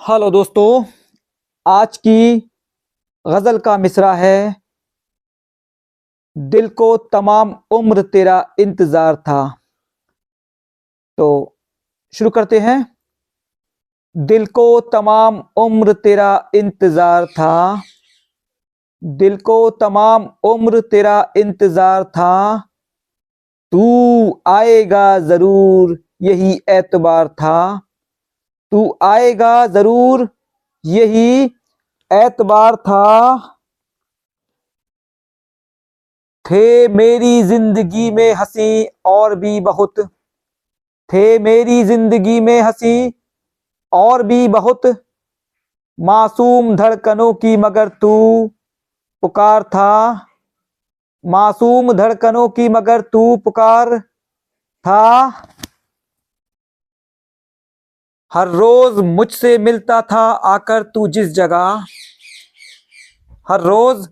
Hello दोस्तों। आज की गज़ल का मिसरा है, दिल को तमाम उम्र तेरा इंतज़ार था। तो शुरू करते हैं। दिल को तमाम उम्र तेरा इंतज़ार था, दिल को तमाम उम्र तेरा इंतज़ार था, तू आएगा ज़रूर यही एतबार था। तू आएगा ज़रूर, यही एतबार था। थे मेरी ज़िंदगी में हँसी और भी बहुत। थे मेरी ज़िंदगी में हँसी और भी बहुत। मासूम धड़कनों की मगर तू पुकार था। मासूम धड़कनों की मगर तू पुकार था। हर रोज मुझसे मिलता था आकर तू जिस जगह। हर रोज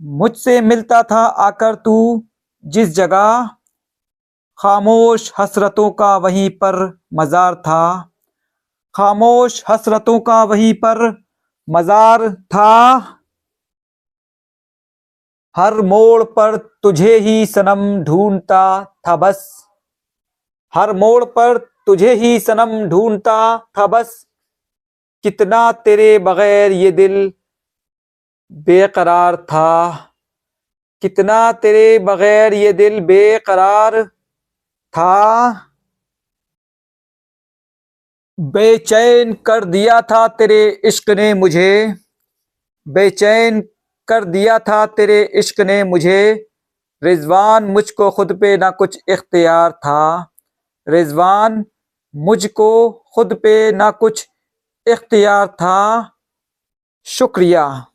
मुझसे मिलता था आकर तू जिस जगह। खामोश हसरतों का वहीं पर मज़ार था। खामोश हसरतों का वहीं पर मज़ार था। हर मोड़ पर तुझे ही सनम ढूंढता था बस। हर मोड़ पर तुझे ही सनम ढूंढता था बस। कितना तेरे बगैर ये दिल बेकरार था। कितना तेरे बगैर ये दिल बेकरार था। बेचैन कर दिया था तेरे इश्क ने मुझे। बेचैन कर दिया था तेरे इश्क ने मुझे। रिजवान मुझको खुद पे ना कुछ इख्तियार था। रिजवान मुझको खुद पे ना कुछ इख्तियार था। शुक्रिया।